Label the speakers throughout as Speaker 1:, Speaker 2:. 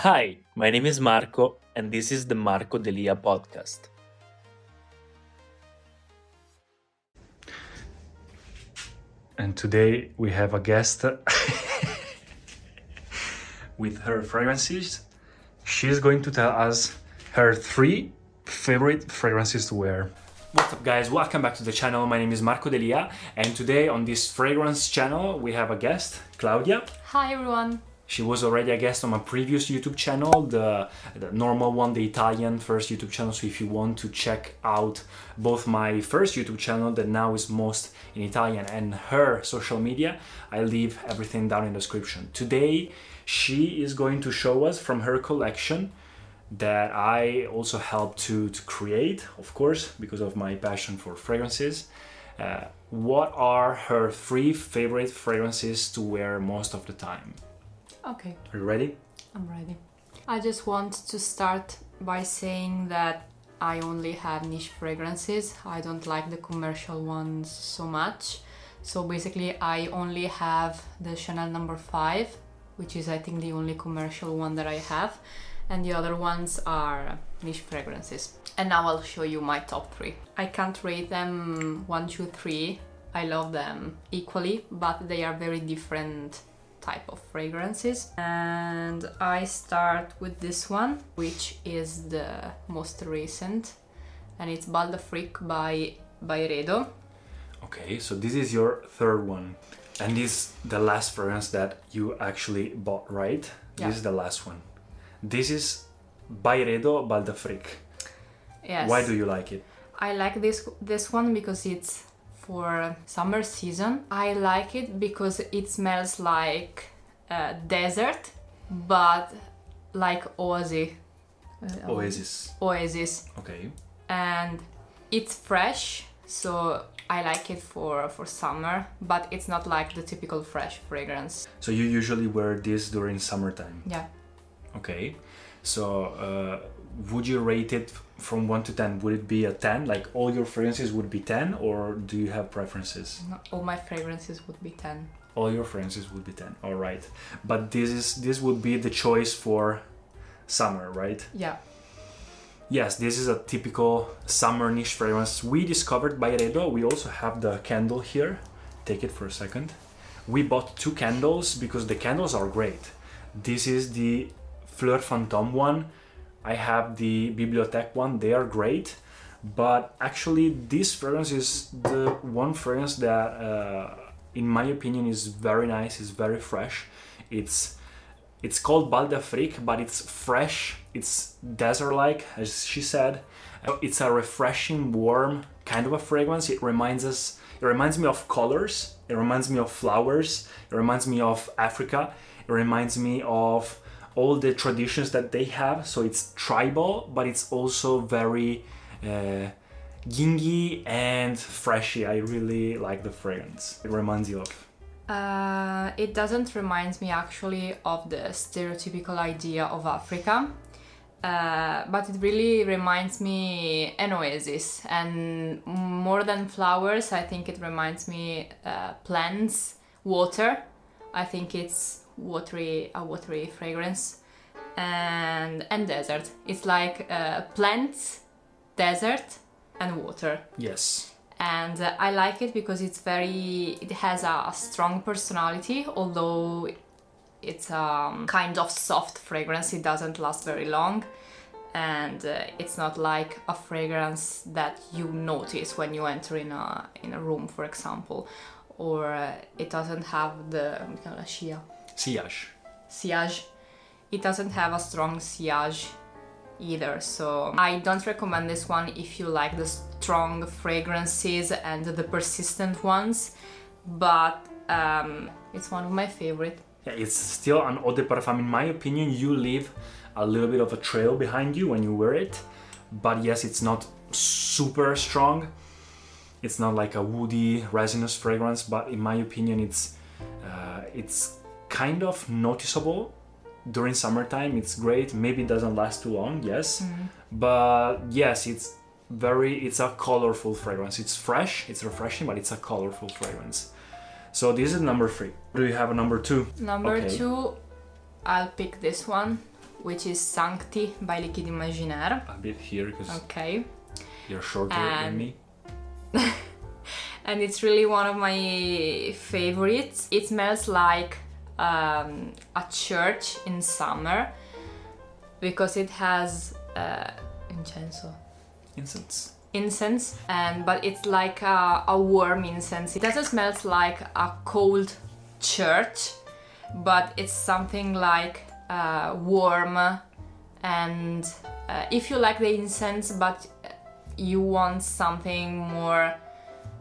Speaker 1: Hi, my name is Marco, and this is the Marco Delia podcast. And today we have a guest with her fragrances. She's going to tell us her three favorite fragrances to wear. What's up, guys? Welcome back to the channel. My name is Marco Delia, and today on this fragrance channel we have a guest, Claudia.
Speaker 2: Hi everyone.
Speaker 1: She was already a guest on my previous YouTube channel, the, the normal one, the Italian first YouTube channel. So if you want to check out both my first YouTube channel that now is most in Italian and her social media, I leave everything down in the description. Today, she is going to show us from her collection that I also helped to, to create, of course, because of my passion for fragrances. Uh, what are her three favorite fragrances to wear most of the time?
Speaker 2: Okay,
Speaker 1: Are you ready?
Speaker 2: I'm ready. I just want to start by saying that I only have niche fragrances. I don't like the commercial ones so much. So basically, I only have the Chanel number 5, which is I think the only commercial one that I have, and the other ones are niche fragrances. And now I'll show you my top 3. I can't rate them one, two, three. I love them equally, but they are very different type of fragrances and I start with this one which is the most recent and it's Bal d'Afrique by Byredo
Speaker 1: Okay, so this is your third one. And this is the last fragrance that you actually bought, right?
Speaker 2: Yeah.
Speaker 1: This is the last one. This is Byredo Bal d'Afrique.
Speaker 2: yes
Speaker 1: Why do you like it?
Speaker 2: I like this this one because it's for summer season I like it because it smells like uh, desert but like oasis Uh,
Speaker 1: Oasis.
Speaker 2: oasis
Speaker 1: Okay.
Speaker 2: and it's fresh so i like it for for summer but it's not like the typical fresh fragrance
Speaker 1: So you usually wear this during summertime.
Speaker 2: yeah
Speaker 1: Okay. So uh, would you rate it from 1 to 10? Would it be a 10? Like all your fragrances would be 10 or do you have preferences?
Speaker 2: not all my fragrances would be 10
Speaker 1: all your fragrances would be 10 all right. But this is this would be the choice for summer right?
Speaker 2: Yeah.
Speaker 1: Yes this is a typical summer niche fragrance we discovered Byredo we also have the candle here. Take it for a second. We bought two candles because the candles are great. This is the fleur fantôme one i have the bibliothèque one they are great but actually this fragrance is the one fragrance that uh, in my opinion is very nice is very fresh it's it's called Bal d'Afrique, but it's fresh. It's desert-like, as she said. It's a refreshing, warm kind of a fragrance. It reminds us. It reminds me of colors. It reminds me of flowers. It reminds me of Africa. It reminds me of all the traditions that they have. So it's tribal, but it's also very uh, gingy and freshy. I really like the fragrance. It reminds you of.
Speaker 2: uh, it doesn't remind me actually of the stereotypical idea of africa uh, but it really reminds me an oasis and more than flowers i think it reminds me uh, plants water i think it's watery a watery fragrance. And and desert. It's like uh, plants desert and water.
Speaker 1: Yes.
Speaker 2: and uh, I like it because it's very it has a strong personality although it's a kind of soft fragrance. It doesn't last very long. And uh, it's not like a fragrance that you notice when you enter in a in a room for example. Or uh, it doesn't have the come si chiama la scia
Speaker 1: Sillage.
Speaker 2: sillage. It doesn't have a strong sillage either, so I don't recommend this one if you like the strong fragrances and the persistent ones, but um, it's one of my favorite
Speaker 1: it's still an eau de parfum. In my opinion, you leave a little bit of a trail behind you when you wear it, but yes, it's not super strong. It's not like a woody, resinous fragrance, but in my opinion, it's uh, it's kind of noticeable during summertime. It's great. Maybe it doesn't last too long, yes, mm-hmm. but yes, it's very. It's a colorful fragrance. It's fresh. It's refreshing, but it's a colorful fragrance. So this is number three. Do you have a number two?
Speaker 2: Number
Speaker 1: Okay.
Speaker 2: two, I'll pick this one, which is Sancti by Liquid Imaginaire.
Speaker 1: A bit here because
Speaker 2: Okay.
Speaker 1: you're shorter than me.
Speaker 2: and it's really one of my favorites. It smells like um, a church in summer because it has uh, incenso
Speaker 1: Incense.
Speaker 2: incense and but it's like a, a warm incense it doesn't smell like a cold church but it's something like uh, warm and uh, if you like the incense but you want something more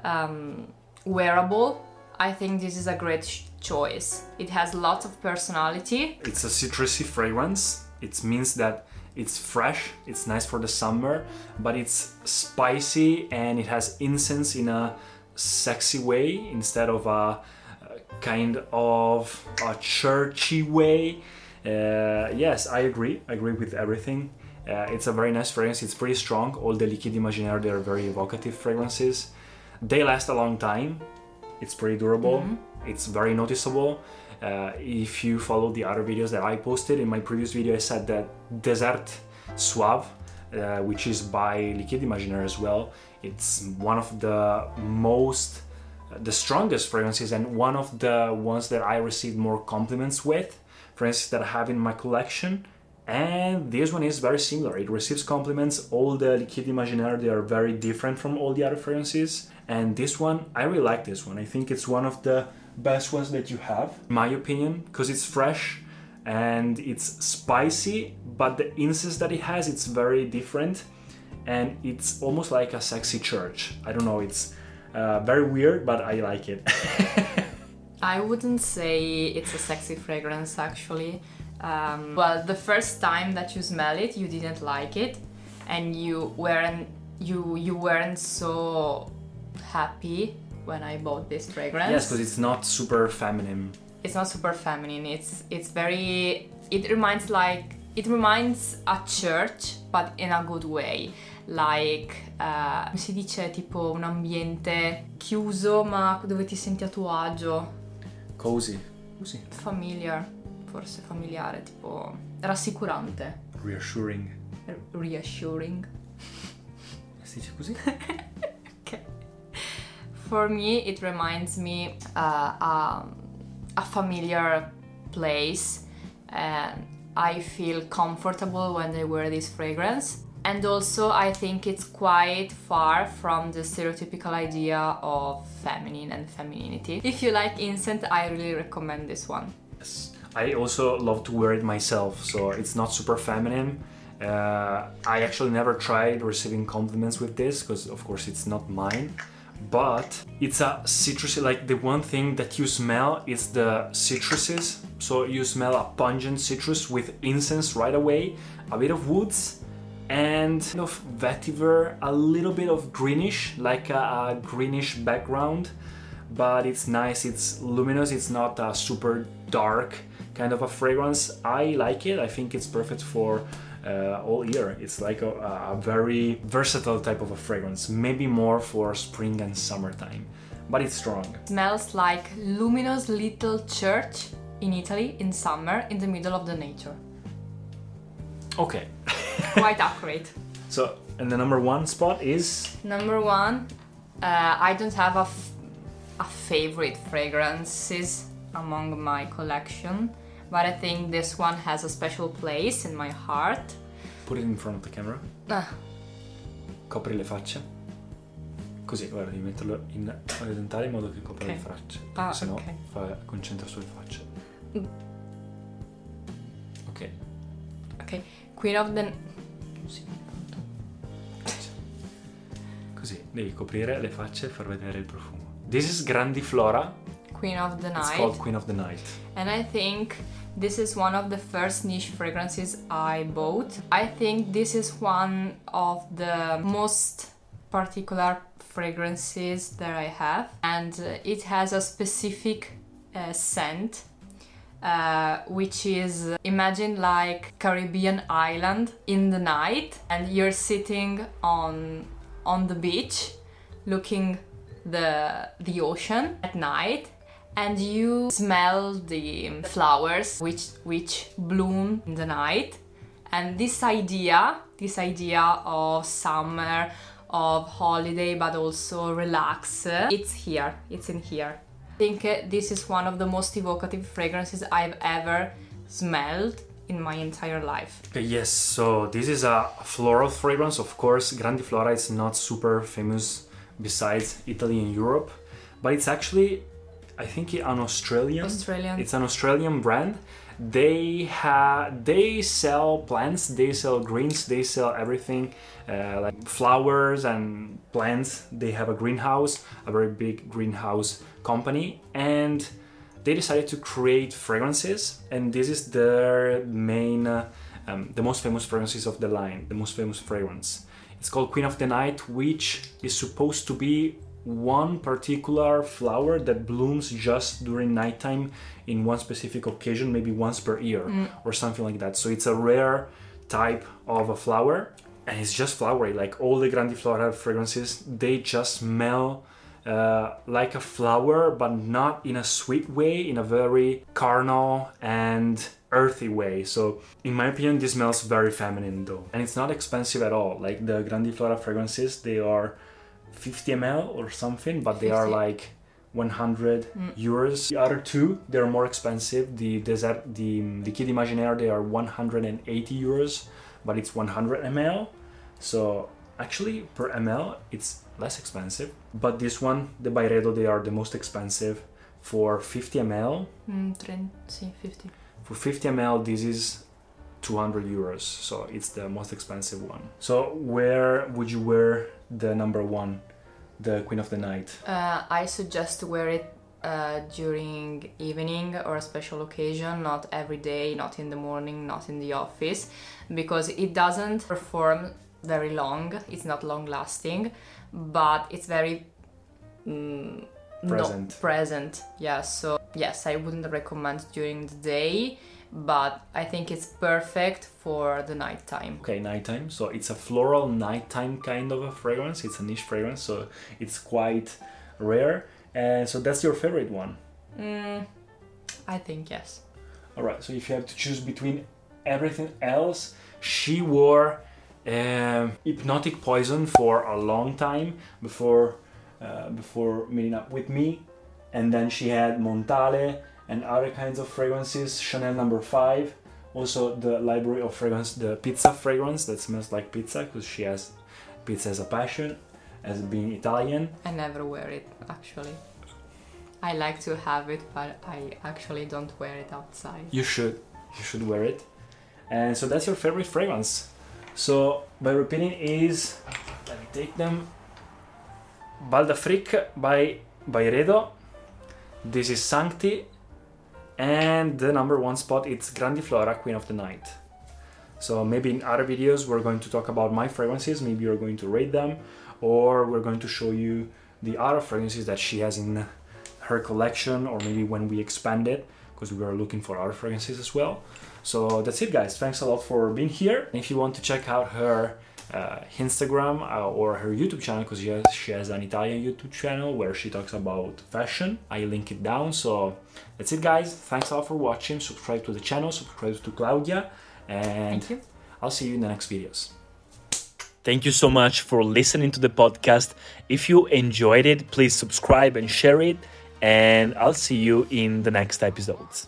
Speaker 2: um, wearable i think this is a great sh- choice it has lots of personality
Speaker 1: It's a citrusy fragrance. It means that it's fresh, it's nice for the summer, but it's spicy and it has incense in a sexy way instead of a, a kind of a churchy way. Uh, yes, I agree. I agree with everything. Uh, it's a very nice fragrance. It's pretty strong. All the Liquid Imaginaire, they are very evocative fragrances. They last a long time. It's pretty durable. It's very noticeable. Uh, if you follow the other videos that I posted in my previous video, I said that Desert Suave, uh, which is by Liquid Imaginaire as well, it's one of the most, the strongest fragrances and one of the ones that I received more compliments with, fragrances that I have in my collection. And this one is very similar. It receives compliments. All the Liquid Imaginaire they are very different from all the other fragrances. And this one, I really like this one. I think it's one of the best ones that you have, in my opinion, because it's fresh and it's spicy, but the incense that it has, it's very different, and it's almost like a sexy church. I don't know. It's uh, very weird, but I like it.
Speaker 2: I wouldn't say it's a sexy fragrance actually. Um, well, the first time that you smell it, you didn't like it, and you weren't you you weren't so happy when I bought this fragrance.
Speaker 1: yes, because it's not super feminine.
Speaker 2: it's not super feminine. It's it's very it reminds like it reminds a church, but in a good way. Like uh, come si dice tipo un ambiente chiuso, ma dove ti senti a tuo agio.
Speaker 1: Cozy. Cozy.
Speaker 2: familiar, forse familiare, tipo rassicurante,
Speaker 1: Reassuring.
Speaker 2: r- reassuring.
Speaker 1: Si dice così?
Speaker 2: For me, it reminds me uh, um, a familiar place, and I feel comfortable when I wear this fragrance. And also, I think it's quite far from the stereotypical idea of feminine and femininity. If you like incense, I really recommend this one.
Speaker 1: Yes. I also love to wear it myself, so it's not super feminine. Uh, I actually never tried receiving compliments with this because, of course, it's not mine. But it's a citrusy, like the one thing that you smell is the citruses. So you smell a pungent citrus with incense right away, a bit of woods, and kind of vetiver, a little bit of greenish, like a, a greenish background but it's nice it's luminous it's not a super dark kind of a fragrance i like it i think it's perfect for uh, all year. It's like a, a very versatile type of a fragrance maybe more for spring and summertime but it's strong.
Speaker 2: Smells like luminous little church in Italy in summer in the middle of the nature.
Speaker 1: okay.
Speaker 2: Quite accurate.
Speaker 1: so and the number one spot is?
Speaker 2: Number one, uh, I don't have a, f- a favorite fragrances among my collection, but I think this one has a special place in my heart.
Speaker 1: put it in front of the camera
Speaker 2: Ah,
Speaker 1: copri le facce così guarda devi metterlo in orizzontale in modo che copra
Speaker 2: Ok.
Speaker 1: le facce
Speaker 2: Ah,
Speaker 1: se no
Speaker 2: ok.
Speaker 1: fa- concentra sulle facce ok
Speaker 2: ok. Queen of the...
Speaker 1: Così, devi coprire le facce e far vedere il profumo. This is Grandiflora.
Speaker 2: Queen of the Night.
Speaker 1: It's called Queen of the Night.
Speaker 2: And I think this is one of the first niche fragrances I bought. I think this is one of the most particular fragrances that I have, and uh, it has a specific uh, scent. Uh, which is uh, imagine like Caribbean island in the night, and you're sitting on on the beach, looking the the ocean at night, and you smell the flowers which which bloom in the night. And this idea this idea of summer of holiday but also relax it's here it's in here. I think uh, this is one of the most evocative fragrances i've ever smelled in my entire life.
Speaker 1: Yes, so this is a floral fragrance. Of course, Grandiflora is not super famous besides Italy and Europe, but it's actually, I think, an Australian.
Speaker 2: Australian.
Speaker 1: It's an Australian brand. They have they sell plants, they sell greens, they sell everything uh, like flowers and plants. They have a greenhouse, a very big greenhouse company, and they decided to create fragrances, and this is their main, uh, um, the most famous fragrances of the line, the most famous fragrance. It's called Queen of the Night, which is supposed to be one particular flower that blooms just during nighttime in one specific occasion, maybe once per year or something like that. So it's a rare type of a flower, and it's just flowery. Like all the Grandiflora fragrances, they just smell uh, like a flower, but not in a sweet way, in a very carnal and earthy way. So, in my opinion, this smells very feminine though, and it's not expensive at all. Like the Grandiflora fragrances, they are 50 ml or something, but they are like 100 euros. The other two, they're more expensive. The desert, the the Kid Imaginaire, they are 180 euros, but it's 100 ml. So actually, per ml, it's less expensive. But this one, the Byredo, they are the most expensive. For 50 ml,
Speaker 2: mm, 30, 50
Speaker 1: for 50 ml, this is 200 euros. So it's the most expensive one. So where would you wear the number one, the Queen of the Night?
Speaker 2: Uh, I suggest to wear it uh, during evening or a special occasion, not every day, not in the morning, not in the office, because it doesn't perform very long. It's not long lasting, but it's very mm,
Speaker 1: Present.
Speaker 2: present. Yeah. So yes, I wouldn't recommend during the day, but I think it's perfect for the nighttime.
Speaker 1: Okay, nighttime. So it's a floral nighttime kind of a fragrance. It's a niche fragrance, so it's quite rare. And so that's your favorite one.
Speaker 2: Mm, I think yes.
Speaker 1: All right. So if you have to choose between everything else, she wore um, hypnotic poison for a long time before uh, before meeting up with me, and then she had Montale and other kinds of fragrances. Chanel Number Five, also the library of fragrance, the pizza fragrance that smells like pizza because she has pizza as a passion, as being Italian.
Speaker 2: I never wear it actually. I like to have it, but I actually don't wear it outside.
Speaker 1: You should. You should wear it. And so that's your favorite fragrance. So by repeating is let me take them. Bal d'Afrique by Byredo. This is Sancti. And the number one spot it's Grandiflora Queen of the Night. So maybe in other videos we're going to talk about my fragrances, maybe you're going to rate them, or we're going to show you the other fragrances that she has in her collection, or maybe when we expand it, because we are looking for other fragrances as well. So that's it, guys. Thanks a lot for being here. If you want to check out her uh, Instagram uh, or her YouTube channel, because she has, she has an Italian YouTube channel where she talks about fashion, I link it down. So that's it, guys. Thanks a lot for watching. Subscribe to the channel, subscribe to Claudia, and
Speaker 2: Thank you.
Speaker 1: I'll see you in the next videos. Thank you so much for listening to the podcast. If you enjoyed it, please subscribe and share it. And I'll see you in the next episodes.